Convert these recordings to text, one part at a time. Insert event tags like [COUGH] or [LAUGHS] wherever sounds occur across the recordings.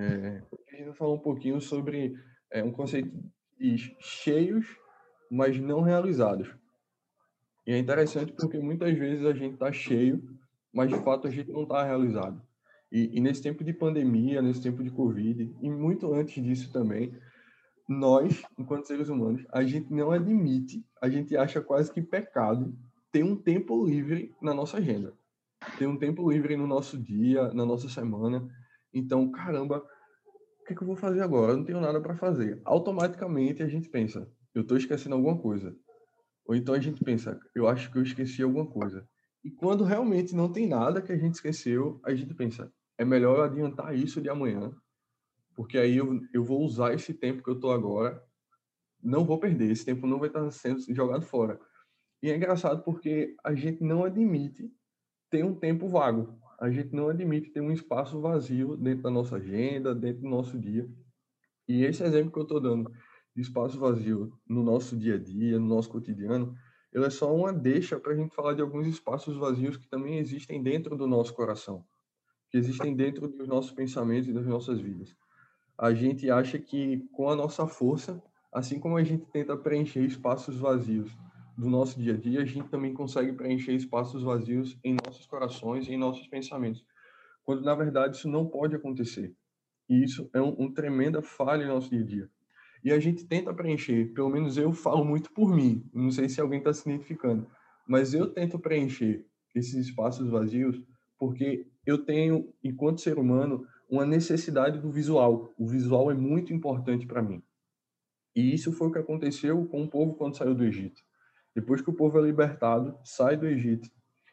É, a gente vai falar um pouquinho sobre é, um conceito de cheios, mas não realizados. E é interessante porque muitas vezes a gente está cheio, mas de fato a gente não está realizado. E, e, nesse tempo de pandemia, nesse tempo de Covid, e muito antes disso também, nós, enquanto seres humanos, a gente não admite, a gente acha quase que pecado ter um tempo livre na nossa agenda. Ter um tempo livre no nosso dia, na nossa semana. Então, caramba, o que, que eu vou fazer agora? Eu não tenho nada para fazer. Automaticamente a gente pensa, eu estou esquecendo alguma coisa. Ou então a gente pensa, eu acho que eu esqueci alguma coisa. E quando realmente não tem nada que a gente esqueceu, a gente pensa, é melhor eu adiantar isso de amanhã, porque aí eu, eu vou usar esse tempo que eu estou agora, não vou perder, esse tempo não vai estar sendo jogado fora. E é engraçado porque a gente não admite ter um tempo vago, a gente não admite ter um espaço vazio dentro da nossa agenda, dentro do nosso dia. E esse exemplo que eu estou dando de espaço vazio no nosso dia a dia, no nosso cotidiano, ele é só uma deixa para a gente falar de alguns espaços vazios que também existem dentro do nosso coração que existem dentro dos nossos pensamentos e das nossas vidas. A gente acha que com a nossa força, assim como a gente tenta preencher espaços vazios do nosso dia a dia, a gente também consegue preencher espaços vazios em nossos corações e em nossos pensamentos. Quando na verdade isso não pode acontecer. E isso é um, um tremenda falha no nosso dia a dia. E a gente tenta preencher, pelo menos eu falo muito por mim, não sei se alguém está se identificando, mas eu tento preencher esses espaços vazios porque eu tenho, enquanto ser humano, uma necessidade do visual. O visual é muito importante para mim. E isso foi o que aconteceu com o povo quando saiu do Egito. Depois que o povo é libertado, sai do Egito,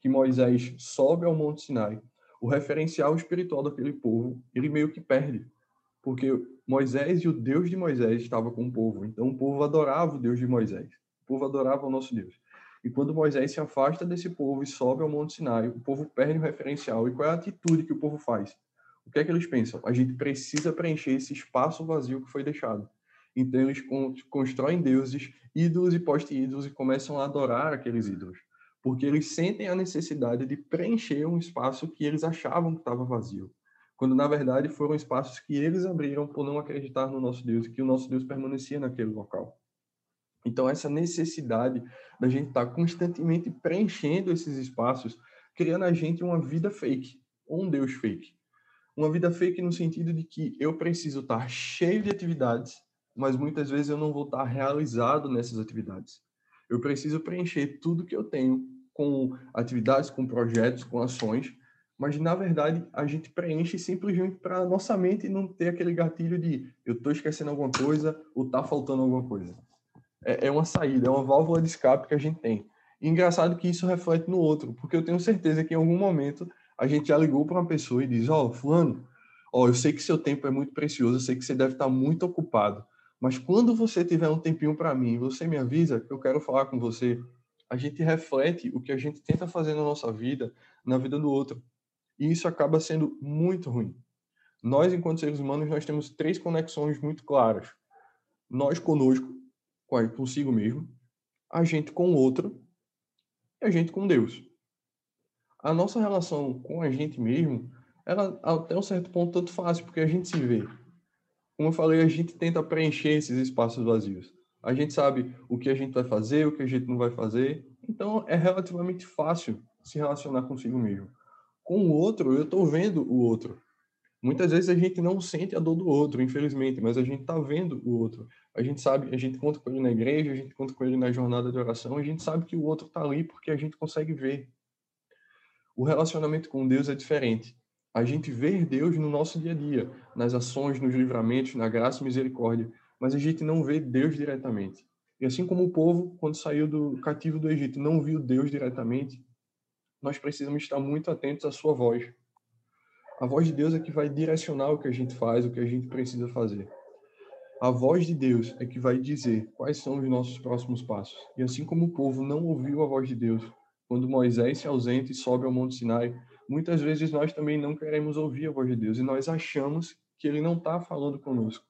que Moisés sobe ao Monte Sinai, o referencial espiritual daquele povo, ele meio que perde. Porque Moisés e o Deus de Moisés estava com o povo. Então o povo adorava o Deus de Moisés. O povo adorava o nosso Deus. E quando Moisés se afasta desse povo e sobe ao Monte Sinai, o povo perde o referencial. E qual é a atitude que o povo faz? O que é que eles pensam? A gente precisa preencher esse espaço vazio que foi deixado. Então eles constroem deuses, ídolos e poste-ídolos e começam a adorar aqueles ídolos. Porque eles sentem a necessidade de preencher um espaço que eles achavam que estava vazio. Quando na verdade foram espaços que eles abriram por não acreditar no nosso Deus e que o nosso Deus permanecia naquele local. Então, essa necessidade da gente estar tá constantemente preenchendo esses espaços, criando a gente uma vida fake, um Deus fake. Uma vida fake no sentido de que eu preciso estar cheio de atividades, mas muitas vezes eu não vou estar realizado nessas atividades. Eu preciso preencher tudo que eu tenho com atividades, com projetos, com ações, mas na verdade a gente preenche simplesmente para nossa mente não ter aquele gatilho de eu estou esquecendo alguma coisa ou está faltando alguma coisa é, é uma saída, é uma válvula de escape que a gente tem. E engraçado que isso reflete no outro, porque eu tenho certeza que em algum momento a gente já ligou para uma pessoa e diz: Ó, oh, Fulano, ó, oh, eu sei que seu tempo é muito precioso, eu sei que você deve estar muito ocupado, mas quando você tiver um tempinho para mim, você me avisa que eu quero falar com você. A gente reflete o que a gente tenta fazer na nossa vida, na vida do outro. E isso acaba sendo muito ruim. Nós, enquanto seres humanos, nós temos três conexões muito claras. Nós conosco, consigo mesmo, a gente com o outro e a gente com Deus. A nossa relação com a gente mesmo, ela até um certo ponto tanto fácil, porque a gente se vê. Como eu falei, a gente tenta preencher esses espaços vazios. A gente sabe o que a gente vai fazer, o que a gente não vai fazer. Então é relativamente fácil se relacionar consigo mesmo. Com o outro, eu estou vendo o outro. Muitas vezes a gente não sente a dor do outro, infelizmente, mas a gente está vendo o outro. A gente sabe, a gente conta com ele na igreja, a gente conta com ele na jornada de oração, a gente sabe que o outro está ali porque a gente consegue ver. O relacionamento com Deus é diferente. A gente vê Deus no nosso dia a dia, nas ações, nos livramentos, na graça e misericórdia, mas a gente não vê Deus diretamente. E assim como o povo, quando saiu do cativo do Egito, não viu Deus diretamente, nós precisamos estar muito atentos à sua voz a voz de Deus é que vai direcionar o que a gente faz, o que a gente precisa fazer. A voz de Deus é que vai dizer quais são os nossos próximos passos. E assim como o povo não ouviu a voz de Deus, quando Moisés se ausenta e sobe ao Monte Sinai, muitas vezes nós também não queremos ouvir a voz de Deus e nós achamos que ele não está falando conosco,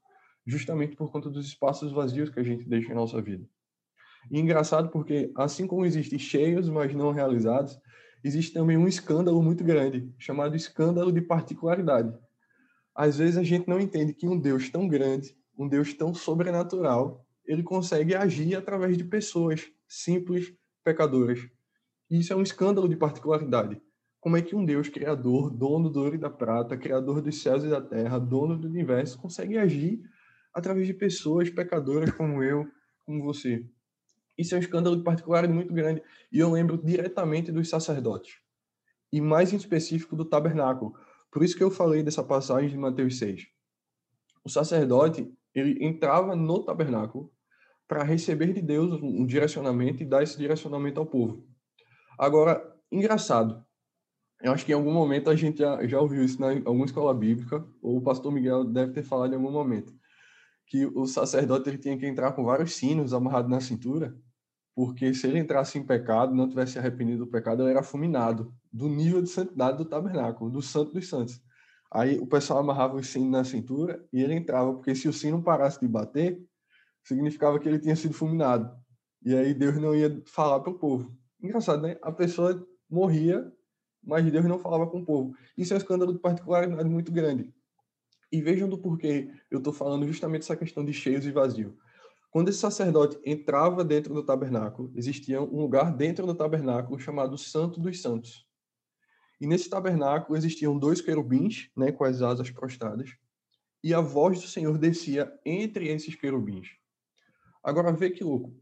justamente por conta dos espaços vazios que a gente deixa em nossa vida. E engraçado porque, assim como existem cheios, mas não realizados, existe também um escândalo muito grande, chamado escândalo de particularidade. Às vezes a gente não entende que um Deus tão grande, um Deus tão sobrenatural, ele consegue agir através de pessoas simples, pecadoras. E isso é um escândalo de particularidade. Como é que um Deus criador, dono do ouro e da prata, criador dos céus e da terra, dono do universo, consegue agir através de pessoas pecadoras como eu, como você? Isso é um escândalo de particularidade muito grande. E eu lembro diretamente dos sacerdotes. E mais em específico do tabernáculo. Por isso que eu falei dessa passagem de Mateus 6. O sacerdote, ele entrava no tabernáculo para receber de Deus um direcionamento e dar esse direcionamento ao povo. Agora, engraçado, eu acho que em algum momento a gente já, já ouviu isso em alguma escola bíblica, ou o pastor Miguel deve ter falado em algum momento, que o sacerdote ele tinha que entrar com vários sinos amarrados na cintura, porque se ele entrasse em pecado, não tivesse arrependido do pecado, ele era fulminado do nível de santidade do tabernáculo, do santo dos santos. Aí o pessoal amarrava o sino na cintura e ele entrava, porque se o sino parasse de bater, significava que ele tinha sido fulminado. E aí Deus não ia falar para o povo. Engraçado, né? A pessoa morria mas Deus não falava com o povo. Isso é um escândalo de particularidade muito grande. E vejam do porquê eu estou falando justamente essa questão de cheios e vazio. Quando esse sacerdote entrava dentro do tabernáculo, existia um lugar dentro do tabernáculo chamado Santo dos Santos. E nesse tabernáculo existiam dois querubins, né, com as asas prostradas, e a voz do Senhor descia entre esses querubins. Agora vê que louco.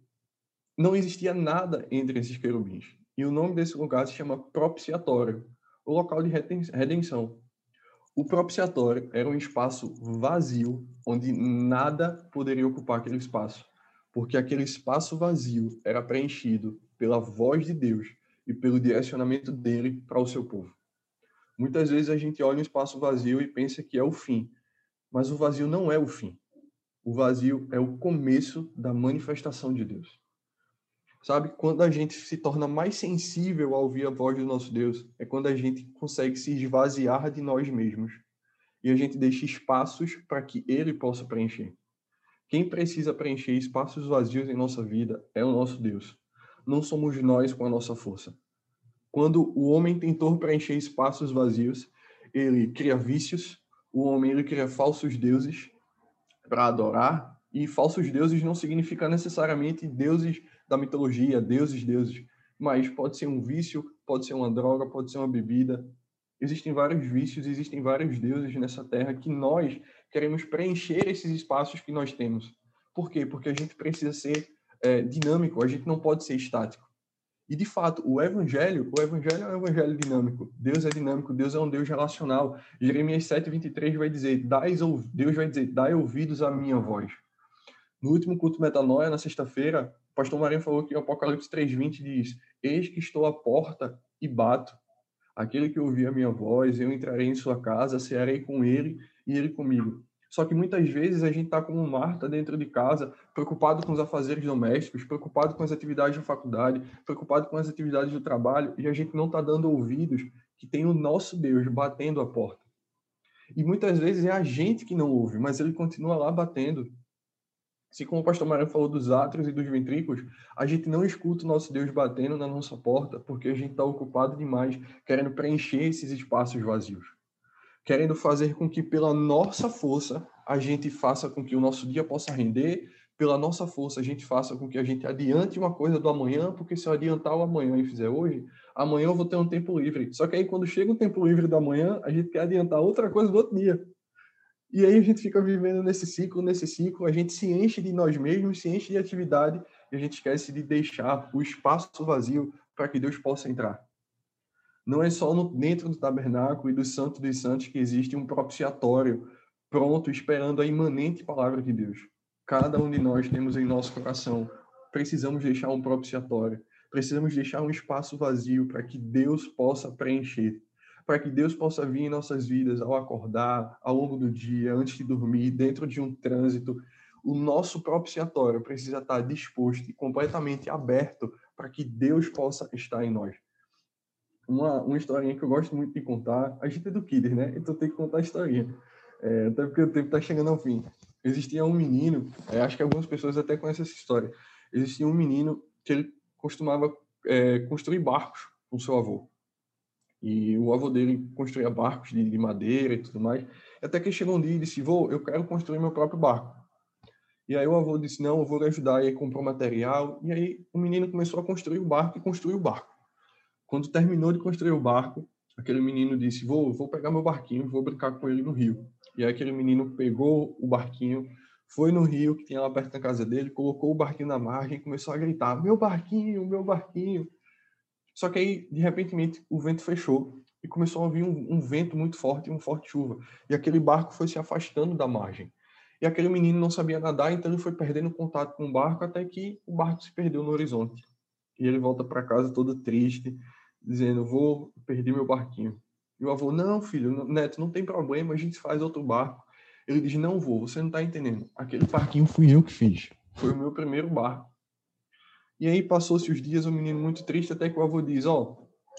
Não existia nada entre esses querubins. E o nome desse lugar se chama propiciatório, o local de redenção. O propiciatório era um espaço vazio, onde nada poderia ocupar aquele espaço, porque aquele espaço vazio era preenchido pela voz de Deus e pelo direcionamento dele para o seu povo. Muitas vezes a gente olha um espaço vazio e pensa que é o fim, mas o vazio não é o fim. O vazio é o começo da manifestação de Deus. Sabe, quando a gente se torna mais sensível a ouvir a voz do nosso Deus, é quando a gente consegue se esvaziar de nós mesmos e a gente deixa espaços para que ele possa preencher. Quem precisa preencher espaços vazios em nossa vida é o nosso Deus. Não somos nós com a nossa força. Quando o homem tentou preencher espaços vazios, ele cria vícios, o homem ele cria falsos deuses para adorar, e falsos deuses não significa necessariamente deuses da mitologia, deuses, deuses, mas pode ser um vício, pode ser uma droga, pode ser uma bebida. Existem vários vícios, existem vários deuses nessa terra que nós queremos preencher esses espaços que nós temos. Por quê? Porque a gente precisa ser é, dinâmico, a gente não pode ser estático. E de fato, o evangelho, o evangelho é um evangelho dinâmico. Deus é dinâmico, Deus é um Deus relacional. Jeremias 7:23 vai dizer: "Dais Deus vai dizer: "Dai ouvidos à minha voz". No último culto metanoia na sexta-feira, pastor Marinho falou que o Apocalipse 3:20 diz: Eis que estou à porta e bato. Aquele que ouvir a minha voz, eu entrarei em sua casa, cearei com ele e ele comigo. Só que muitas vezes a gente está como Marta dentro de casa, preocupado com os afazeres domésticos, preocupado com as atividades da faculdade, preocupado com as atividades do trabalho, e a gente não está dando ouvidos que tem o nosso Deus batendo a porta. E muitas vezes é a gente que não ouve, mas ele continua lá batendo. Assim como o pastor Mário falou dos átrios e dos ventrículos, a gente não escuta o nosso Deus batendo na nossa porta porque a gente está ocupado demais querendo preencher esses espaços vazios. Querendo fazer com que, pela nossa força, a gente faça com que o nosso dia possa render, pela nossa força, a gente faça com que a gente adiante uma coisa do amanhã, porque se eu adiantar o amanhã e fizer hoje, amanhã eu vou ter um tempo livre. Só que aí, quando chega o tempo livre do amanhã, a gente quer adiantar outra coisa do outro dia. E aí a gente fica vivendo nesse ciclo, nesse ciclo, a gente se enche de nós mesmos, se enche de atividade e a gente esquece de deixar o espaço vazio para que Deus possa entrar. Não é só no, dentro do tabernáculo e do Santo dos Santos que existe um propiciatório pronto, esperando a imanente palavra de Deus. Cada um de nós temos em nosso coração, precisamos deixar um propiciatório, precisamos deixar um espaço vazio para que Deus possa preencher para que Deus possa vir em nossas vidas ao acordar, ao longo do dia, antes de dormir, dentro de um trânsito. O nosso propiciatório precisa estar disposto e completamente aberto para que Deus possa estar em nós. Uma, uma historinha que eu gosto muito de contar, a gente é do Kidder, né? Então tem que contar a historinha. É, até porque o tempo está chegando ao fim. Existia um menino, é, acho que algumas pessoas até conhecem essa história. Existia um menino que ele costumava é, construir barcos com seu avô. E o avô dele construía barcos de, de madeira e tudo mais. Até que chegou um dia e disse: Vou, eu quero construir meu próprio barco. E aí o avô disse: Não, eu vou lhe ajudar. E aí comprou material. E aí o menino começou a construir o barco e construiu o barco. Quando terminou de construir o barco, aquele menino disse: Vou, vou pegar meu barquinho vou brincar com ele no rio. E aí aquele menino pegou o barquinho, foi no rio que tinha lá perto da casa dele, colocou o barquinho na margem e começou a gritar: Meu barquinho, meu barquinho. Só que aí, de repente, o vento fechou e começou a vir um, um vento muito forte, uma forte chuva. E aquele barco foi se afastando da margem. E aquele menino não sabia nadar, então ele foi perdendo contato com o barco até que o barco se perdeu no horizonte. E ele volta para casa todo triste, dizendo: Vou perder meu barquinho. E o avô: Não, filho, neto, não tem problema, a gente faz outro barco. Ele diz: Não vou, você não está entendendo. Aquele barquinho fui eu que fiz. Foi o meu primeiro barco. E aí passou-se os dias, o menino muito triste, até que o avô diz: Ó,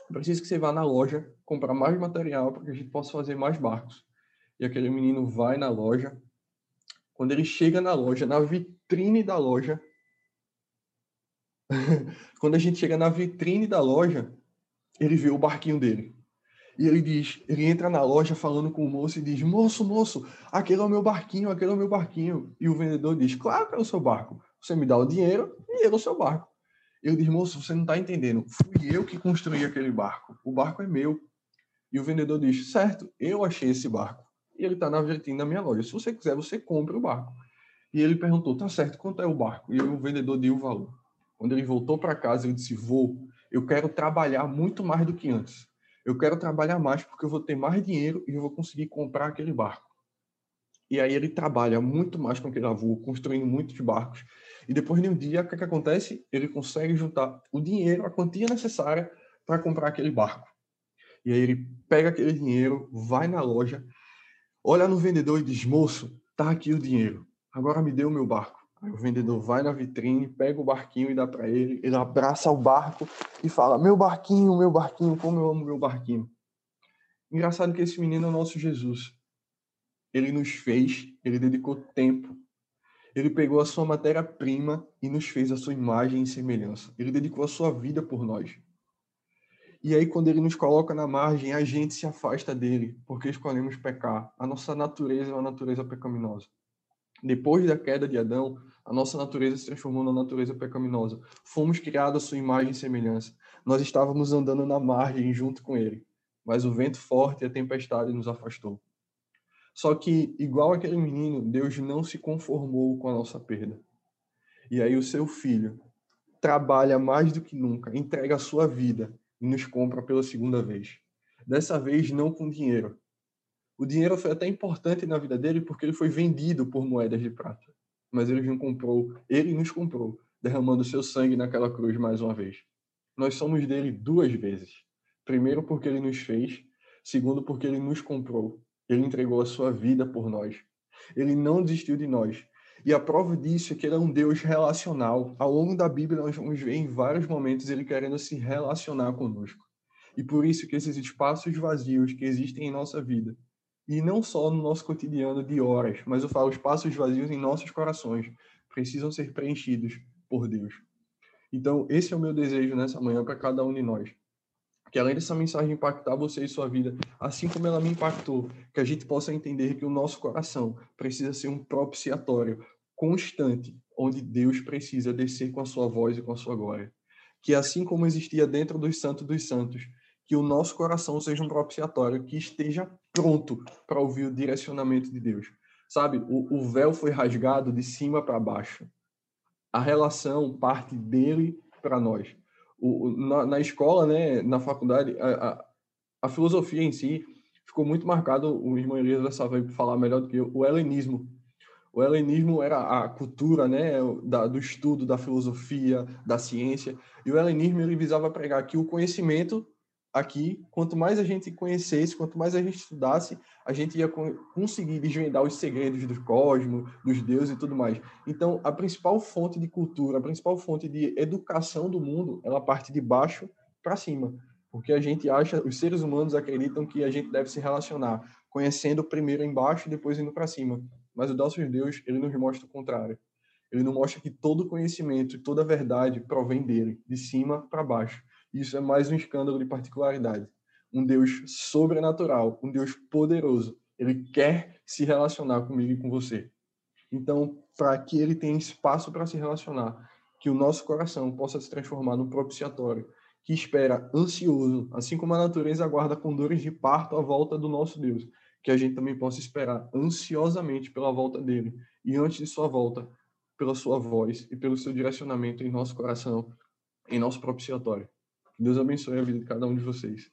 oh, preciso que você vá na loja comprar mais material para que a gente possa fazer mais barcos. E aquele menino vai na loja. Quando ele chega na loja, na vitrine da loja, [LAUGHS] quando a gente chega na vitrine da loja, ele vê o barquinho dele. E ele diz, ele entra na loja falando com o moço e diz: "Moço, moço, aquele é o meu barquinho, aquele é o meu barquinho". E o vendedor diz: "Claro que é o seu barco. Você me dá o dinheiro e é o seu barco". Eu disse: "Moço, você não está entendendo. Fui eu que construí aquele barco. O barco é meu". E o vendedor diz: "Certo, eu achei esse barco. E ele está na vitrine da minha loja. Se você quiser, você compra o barco". E ele perguntou: "Tá certo, quanto é o barco?". E o vendedor deu o valor. Quando ele voltou para casa, ele disse: "Vou, eu quero trabalhar muito mais do que antes. Eu quero trabalhar mais porque eu vou ter mais dinheiro e eu vou conseguir comprar aquele barco. E aí ele trabalha muito mais com aquele avô, construindo muitos barcos. E depois de um dia, o que, é que acontece? Ele consegue juntar o dinheiro, a quantia necessária para comprar aquele barco. E aí ele pega aquele dinheiro, vai na loja, olha no vendedor e diz: Moço, tá aqui o dinheiro. Agora me dê o meu barco. Aí o vendedor vai na vitrine, pega o barquinho e dá para ele. Ele abraça o barco e fala: Meu barquinho, meu barquinho, como eu amo meu barquinho. Engraçado que esse menino é o nosso Jesus. Ele nos fez, ele dedicou tempo. Ele pegou a sua matéria-prima e nos fez a sua imagem e semelhança. Ele dedicou a sua vida por nós. E aí, quando ele nos coloca na margem, a gente se afasta dele, porque escolhemos pecar. A nossa natureza é uma natureza pecaminosa. Depois da queda de Adão, a nossa natureza se transformou na natureza pecaminosa. Fomos criados à sua imagem e semelhança. Nós estávamos andando na margem junto com ele, mas o vento forte e a tempestade nos afastou. Só que, igual aquele menino, Deus não se conformou com a nossa perda. E aí o seu filho trabalha mais do que nunca, entrega a sua vida e nos compra pela segunda vez. Dessa vez não com dinheiro, o dinheiro foi até importante na vida dele porque ele foi vendido por moedas de prata. Mas ele nos comprou, ele nos comprou, derramando seu sangue naquela cruz mais uma vez. Nós somos dele duas vezes. Primeiro porque ele nos fez, segundo porque ele nos comprou. Ele entregou a sua vida por nós. Ele não desistiu de nós. E a prova disso é que ele é um Deus relacional. Ao longo da Bíblia nós vamos ver em vários momentos ele querendo se relacionar conosco. E por isso que esses espaços vazios que existem em nossa vida, e não só no nosso cotidiano de horas, mas eu falo espaços vazios em nossos corações precisam ser preenchidos por Deus. Então, esse é o meu desejo nessa manhã para cada um de nós. Que além dessa mensagem impactar você e sua vida, assim como ela me impactou, que a gente possa entender que o nosso coração precisa ser um propiciatório constante, onde Deus precisa descer com a sua voz e com a sua glória. Que assim como existia dentro dos santos dos santos, que o nosso coração seja um propiciatório, que esteja pronto para ouvir o direcionamento de Deus. Sabe, o, o véu foi rasgado de cima para baixo. A relação parte dele para nós. O, na, na, escola, né, na faculdade, a, a, a, filosofia em si ficou muito marcado, o irmão Elias vai falar melhor do que eu, o helenismo. O helenismo era a cultura né, da, do estudo da filosofia, da ciência, e o helenismo ele visava pregar que o conhecimento aqui, quanto mais a gente conhecesse, quanto mais a gente estudasse, a gente ia conseguir desvendar os segredos do cosmos, dos deuses e tudo mais. Então, a principal fonte de cultura, a principal fonte de educação do mundo, ela parte de baixo para cima, porque a gente acha, os seres humanos acreditam que a gente deve se relacionar conhecendo primeiro embaixo e depois indo para cima. Mas o nosso Deus, ele nos mostra o contrário. Ele nos mostra que todo conhecimento toda verdade provém dele, de cima para baixo. Isso é mais um escândalo de particularidade. Um Deus sobrenatural, um Deus poderoso, Ele quer se relacionar comigo e com você. Então, para que ele tenha espaço para se relacionar, que o nosso coração possa se transformar no propiciatório, que espera ansioso, assim como a natureza aguarda com dores de parto a volta do nosso Deus, que a gente também possa esperar ansiosamente pela volta dele e antes de sua volta, pela sua voz e pelo seu direcionamento em nosso coração, em nosso propiciatório. Deus abençoe a vida de cada um de vocês.